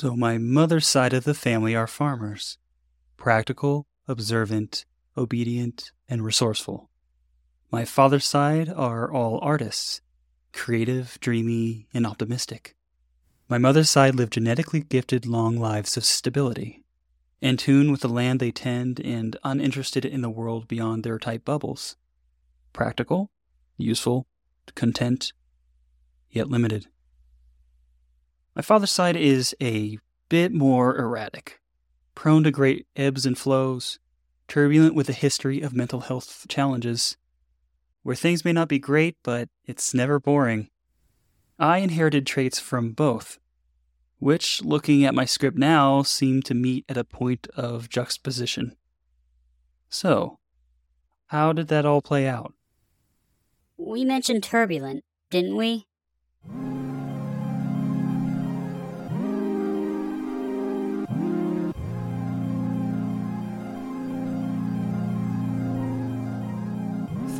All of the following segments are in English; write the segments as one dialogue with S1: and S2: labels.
S1: So, my mother's side of the family are farmers practical, observant, obedient, and resourceful. My father's side are all artists creative, dreamy, and optimistic. My mother's side live genetically gifted long lives of stability, in tune with the land they tend and uninterested in the world beyond their tight bubbles. Practical, useful, content, yet limited. My father's side is a bit more erratic, prone to great ebbs and flows, turbulent with a history of mental health challenges, where things may not be great, but it's never boring. I inherited traits from both, which, looking at my script now, seem to meet at a point of juxtaposition. So, how did that all play out?
S2: We mentioned turbulent, didn't we?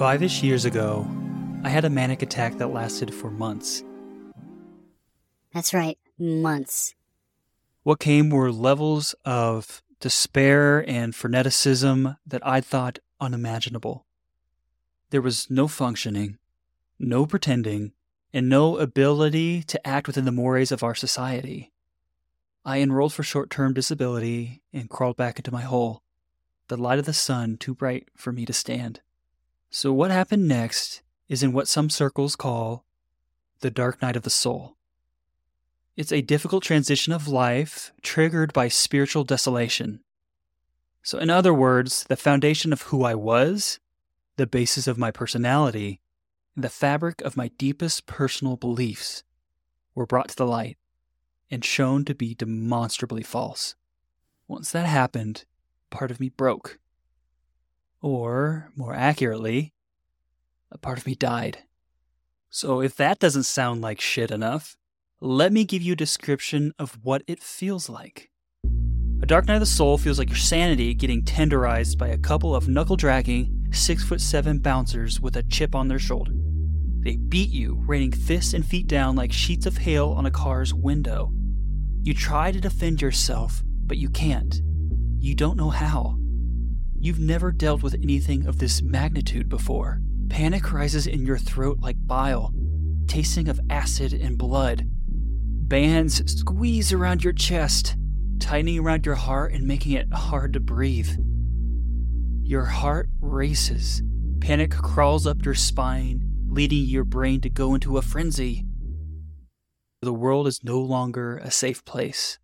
S1: Five ish years ago, I had a manic attack that lasted for months.
S2: That's right, months.
S1: What came were levels of despair and freneticism that I thought unimaginable. There was no functioning, no pretending, and no ability to act within the mores of our society. I enrolled for short term disability and crawled back into my hole, the light of the sun too bright for me to stand. So, what happened next is in what some circles call the dark night of the soul. It's a difficult transition of life triggered by spiritual desolation. So, in other words, the foundation of who I was, the basis of my personality, the fabric of my deepest personal beliefs were brought to the light and shown to be demonstrably false. Once that happened, part of me broke. Or, more accurately, a part of me died. So, if that doesn't sound like shit enough, let me give you a description of what it feels like. A Dark Night of the Soul feels like your sanity getting tenderized by a couple of knuckle dragging, six foot seven bouncers with a chip on their shoulder. They beat you, raining fists and feet down like sheets of hail on a car's window. You try to defend yourself, but you can't. You don't know how. You've never dealt with anything of this magnitude before. Panic rises in your throat like bile, tasting of acid and blood. Bands squeeze around your chest, tightening around your heart and making it hard to breathe. Your heart races. Panic crawls up your spine, leading your brain to go into a frenzy. The world is no longer a safe place.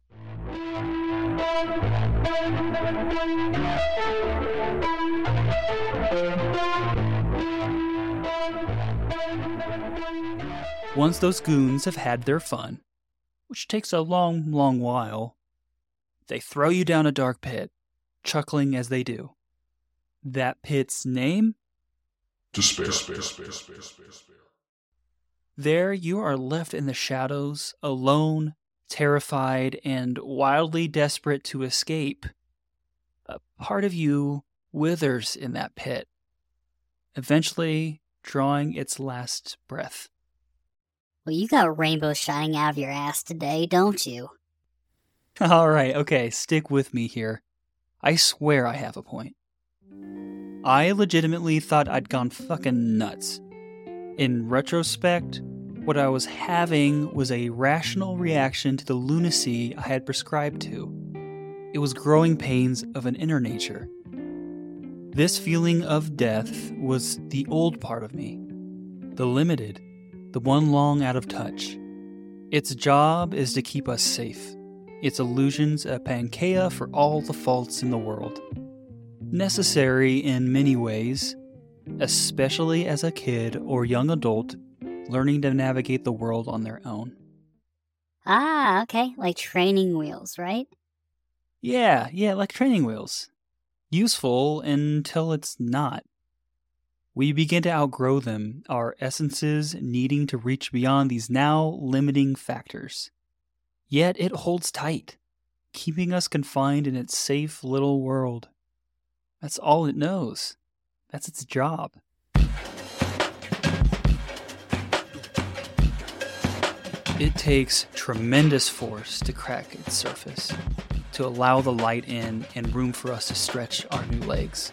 S1: Once those goons have had their fun, which takes a long, long while, they throw you down a dark pit, chuckling as they do. That pit's name?
S3: Despair. Despair. Despair.
S1: There you are left in the shadows, alone, terrified, and wildly desperate to escape. A part of you withers in that pit, eventually drawing its last breath.
S2: Well, you got rainbows shining out of your ass today, don't you?
S1: All right, okay, stick with me here. I swear I have a point. I legitimately thought I'd gone fucking nuts. In retrospect, what I was having was a rational reaction to the lunacy I had prescribed to. It was growing pains of an inner nature. This feeling of death was the old part of me, the limited, the one long out of touch. Its job is to keep us safe. Its illusions a panacea for all the faults in the world. Necessary in many ways, especially as a kid or young adult learning to navigate the world on their own.
S2: Ah, okay, like training wheels, right?
S1: Yeah, yeah, like training wheels. Useful until it's not. We begin to outgrow them, our essences needing to reach beyond these now limiting factors. Yet it holds tight, keeping us confined in its safe little world. That's all it knows. That's its job. It takes tremendous force to crack its surface, to allow the light in and room for us to stretch our new legs.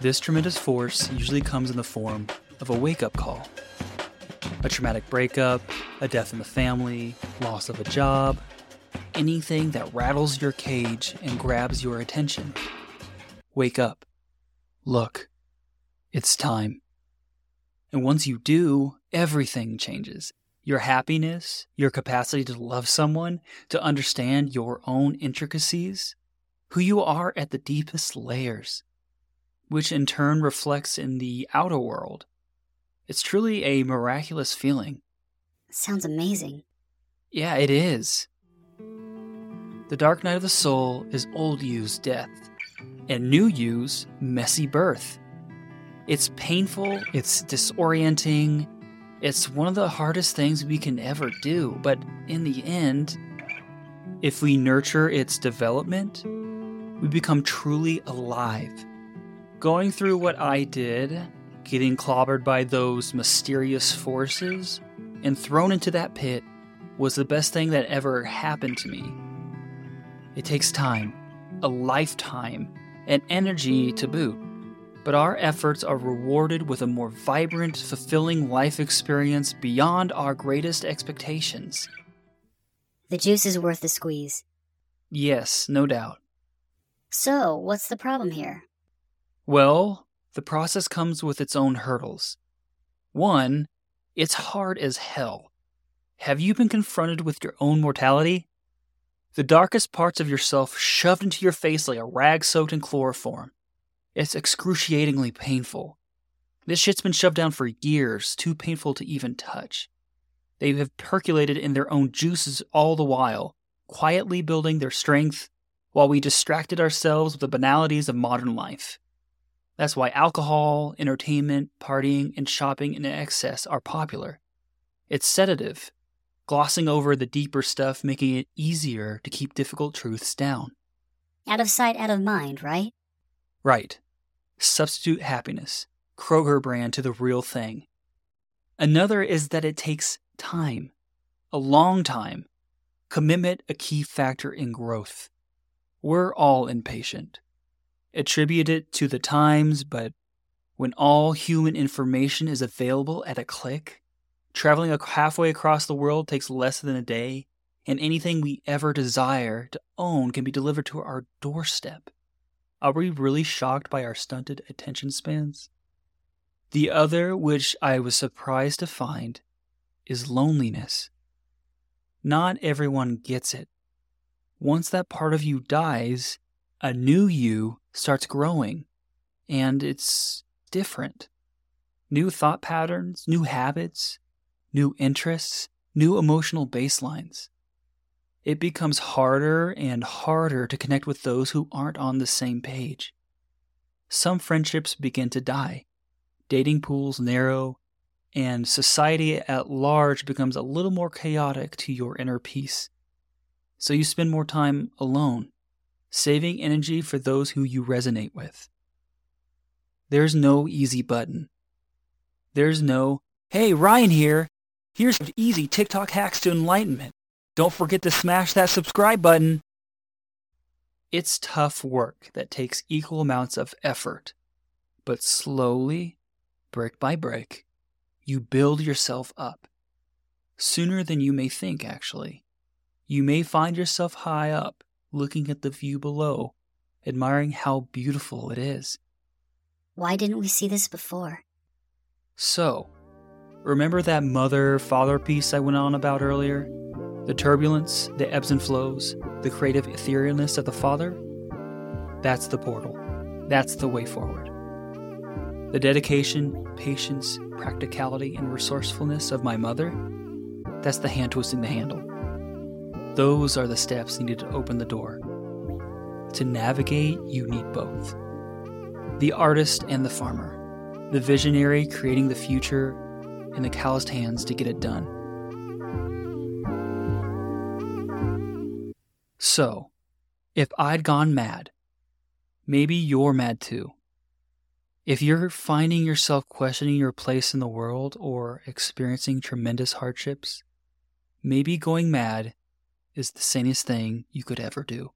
S1: This tremendous force usually comes in the form of a wake up call. A traumatic breakup, a death in the family, loss of a job, anything that rattles your cage and grabs your attention. Wake up. Look. It's time. And once you do, everything changes. Your happiness, your capacity to love someone, to understand your own intricacies, who you are at the deepest layers, which in turn reflects in the outer world. It's truly a miraculous feeling.
S2: Sounds amazing.
S1: Yeah, it is. The dark night of the soul is old you's death, and new you's messy birth. It's painful, it's disorienting, it's one of the hardest things we can ever do, but in the end, if we nurture its development, we become truly alive. Going through what I did, getting clobbered by those mysterious forces, and thrown into that pit was the best thing that ever happened to me. It takes time, a lifetime, and energy to boot. But our efforts are rewarded with a more vibrant, fulfilling life experience beyond our greatest expectations.
S2: The juice is worth the squeeze.
S1: Yes, no doubt.
S2: So, what's the problem here?
S1: Well, the process comes with its own hurdles. One, it's hard as hell. Have you been confronted with your own mortality? The darkest parts of yourself shoved into your face like a rag soaked in chloroform. It's excruciatingly painful. This shit's been shoved down for years, too painful to even touch. They have percolated in their own juices all the while, quietly building their strength while we distracted ourselves with the banalities of modern life. That's why alcohol, entertainment, partying, and shopping in excess are popular. It's sedative, glossing over the deeper stuff, making it easier to keep difficult truths down.
S2: Out of sight, out of mind, right?
S1: Right. Substitute happiness. Kroger brand to the real thing. Another is that it takes time. A long time. Commitment a key factor in growth. We're all impatient. Attribute it to the times, but when all human information is available at a click, Traveling halfway across the world takes less than a day, and anything we ever desire to own can be delivered to our doorstep. Are we really shocked by our stunted attention spans? The other, which I was surprised to find, is loneliness. Not everyone gets it. Once that part of you dies, a new you starts growing, and it's different. New thought patterns, new habits, new interests, new emotional baselines. It becomes harder and harder to connect with those who aren't on the same page. Some friendships begin to die, dating pools narrow, and society at large becomes a little more chaotic to your inner peace. So you spend more time alone, saving energy for those who you resonate with. There's no easy button. There's no, hey, Ryan here, Here's easy TikTok hacks to enlightenment. Don't forget to smash that subscribe button. It's tough work that takes equal amounts of effort, but slowly, brick by brick, you build yourself up. Sooner than you may think, actually. You may find yourself high up, looking at the view below, admiring how beautiful it is.
S2: Why didn't we see this before?
S1: So, Remember that mother father piece I went on about earlier? The turbulence, the ebbs and flows, the creative etherealness of the father? That's the portal. That's the way forward. The dedication, patience, practicality, and resourcefulness of my mother? That's the hand twisting the handle. Those are the steps needed to open the door. To navigate, you need both the artist and the farmer, the visionary creating the future and the calloused hands to get it done. So, if I'd gone mad, maybe you're mad too. If you're finding yourself questioning your place in the world or experiencing tremendous hardships, maybe going mad is the sanest thing you could ever do.